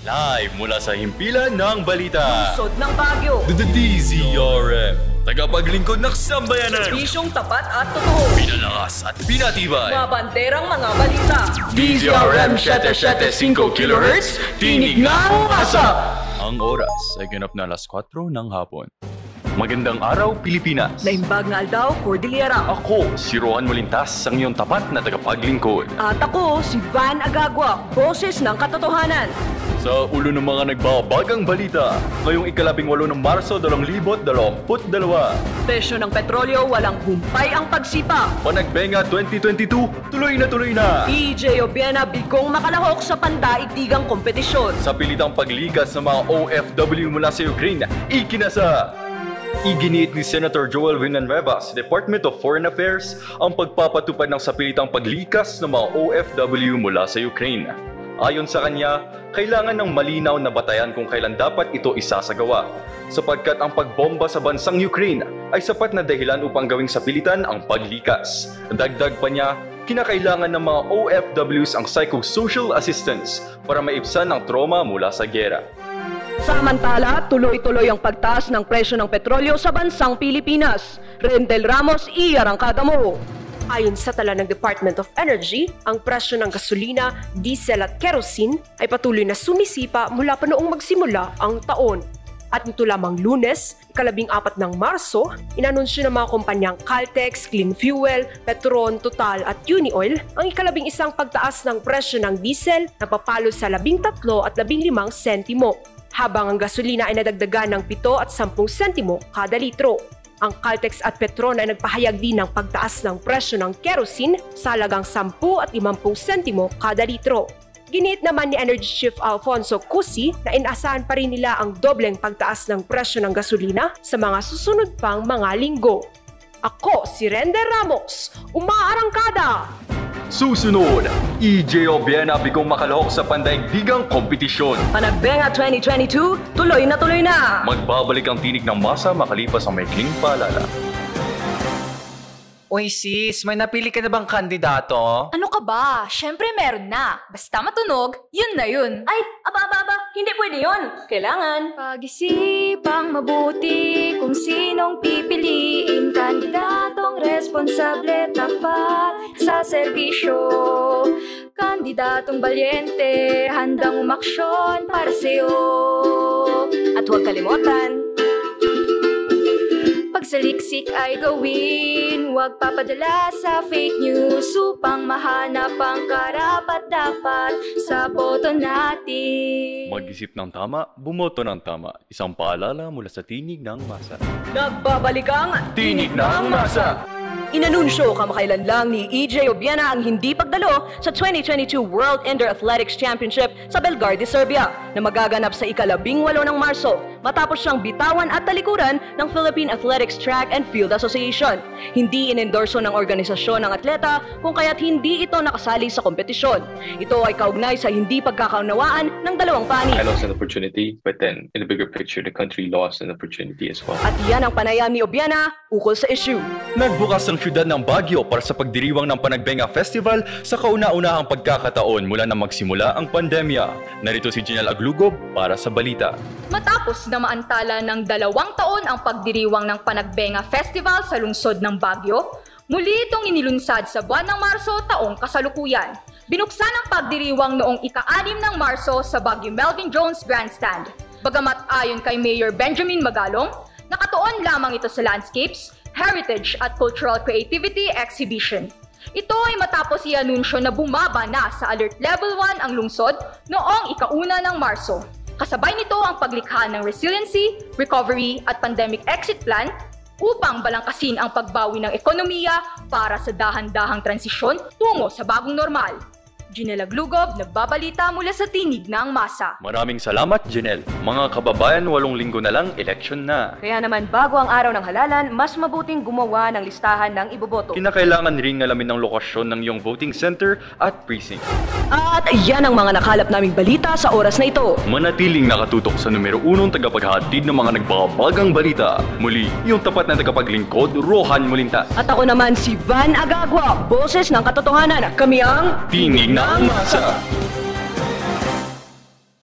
Live mula sa himpilan ng balita. Sod ng Bagyo. The DZRM. Tagapaglingkod ng sambayanan. Bisyong tapat at totoo. Pinalakas at pinatibay. Mga banderang mga balita. DZRM 775 kHz, tinig ng masa. Ang oras ay ganap na alas 4 ng hapon. Magandang araw, Pilipinas. Naimbag na Aldao, Cordillera. Ako, si Rohan Molintas, ang iyong tapat na tagapaglingkod. At ako, si Van Agagua, boses ng katotohanan. Sa ulo ng mga nagbabagang balita, ngayong ikalabing walo ng Marso 2022, Presyo ng petrolyo, walang humpay ang pagsipa. Panagbenga 2022, tuloy na tuloy na! PJ Obiena bigong makalahok sa pandaigdigang kompetisyon. Sa pilitang paglikas ng mga OFW mula sa Ukraine, ikinasa! Iginiit ni Senator Joel Villanueva sa Department of Foreign Affairs ang pagpapatupad ng sapilitang paglikas ng mga OFW mula sa Ukraine. Ayon sa kanya, kailangan ng malinaw na batayan kung kailan dapat ito isasagawa sapagkat ang pagbomba sa bansang Ukraine ay sapat na dahilan upang gawing sapilitan ang paglikas. Dagdag pa niya, kinakailangan ng mga OFWs ang psychosocial assistance para maibsan ang trauma mula sa gera. Samantala, tuloy-tuloy ang pagtaas ng presyo ng petrolyo sa bansang Pilipinas. Rendel Ramos, iarangkada mo. Ayon sa tala ng Department of Energy, ang presyo ng gasolina, diesel at kerosene ay patuloy na sumisipa mula pa noong magsimula ang taon. At nito lamang lunes, ikalabing apat ng Marso, inanunsyo ng mga kumpanyang Caltex, Clean Fuel, Petron, Total at Unioil ang ikalabing isang pagtaas ng presyo ng diesel na papalo sa labing tatlo at labing limang sentimo, habang ang gasolina ay nadagdagan ng 7 at 10 sentimo kada litro. Ang Caltex at Petron ay nagpahayag din ng pagtaas ng presyo ng kerosene sa halagang 10 at 50 sentimo kada litro. Giniit naman ni Energy Chief Alfonso Cusi na inasahan pa rin nila ang dobleng pagtaas ng presyo ng gasolina sa mga susunod pang mga linggo. Ako si Render Ramos, umaarangkada! Susunod, EJ Obiena bigong makalahok sa pandaigdigang kompetisyon. Panagbenga 2022, tuloy na tuloy na! Magbabalik ang tinig ng masa makalipas ang maikling paalala. Uy sis, may napili ka na bang kandidato? Ano ka ba? Siyempre meron na. Basta matunog, yun na yun. Ay, aba, aba, aba, hindi pwede yon. Kailangan. Pag-isipang mabuti kung sinong pipiliin Kandidatong responsable tapat sa serbisyo Kandidatong balyente, handang umaksyon para sa'yo At huwag kalimutan, Pagsaliksik ay gawin, huwag papadala sa fake news upang mahanap ang karapat-dapat sa boto natin. Mag-isip ng tama, bumoto ng tama. Isang paalala mula sa tinig ng masa. nagbabalik ang Tinig ng masa! Inanunsyo kamakailan lang ni EJ Obiena ang hindi pagdalo sa 2022 World Indoor Athletics Championship sa Belgrade, Serbia na magaganap sa ikalabing walo ng Marso matapos siyang bitawan at talikuran ng Philippine Athletics Track and Field Association. Hindi inendorso ng organisasyon ng atleta kung kaya't hindi ito nakasali sa kompetisyon. Ito ay kaugnay sa hindi pagkakaunawaan ng dalawang panig. I lost an opportunity, but then in the bigger picture, the country lost an opportunity as well. At iyan ang panayam ni Obiena ukol sa issue. Nagbukas ang syudad ng Baguio para sa pagdiriwang ng Panagbenga Festival sa kauna-unahang pagkakataon mula na magsimula ang pandemya. Narito si Jinal Aglugob para sa balita. Matapos na maantala ng dalawang taon ang pagdiriwang ng Panagbenga Festival sa lungsod ng Baguio, muli itong inilunsad sa buwan ng Marso taong kasalukuyan. Binuksan ang pagdiriwang noong ika-anim ng Marso sa Baguio Melvin Jones Grandstand. Bagamat ayon kay Mayor Benjamin Magalong, nakatuon lamang ito sa landscapes, heritage at cultural creativity exhibition. Ito ay matapos i-anunsyo na bumaba na sa Alert Level 1 ang lungsod noong ikauna ng Marso. Kasabay nito ang paglikha ng resiliency, recovery at pandemic exit plan upang balangkasin ang pagbawi ng ekonomiya para sa dahan-dahang transisyon tungo sa bagong normal. Ginela Glugob, nagbabalita mula sa tinig ng masa. Maraming salamat, Janelle. Mga kababayan, walong linggo na lang, election na. Kaya naman bago ang araw ng halalan, mas mabuting gumawa ng listahan ng iboboto. Kinakailangan ring alamin ang lokasyon ng iyong voting center at precinct. At yan ang mga nakalap naming balita sa oras na ito. Manatiling nakatutok sa numero unong tagapaghatid ng mga nagbabagang balita. Muli, yung tapat na tagapaglingkod, Rohan Molintas. At ako naman si Van Agagua, boses ng katotohanan. Kami ang Tinig ng Masa!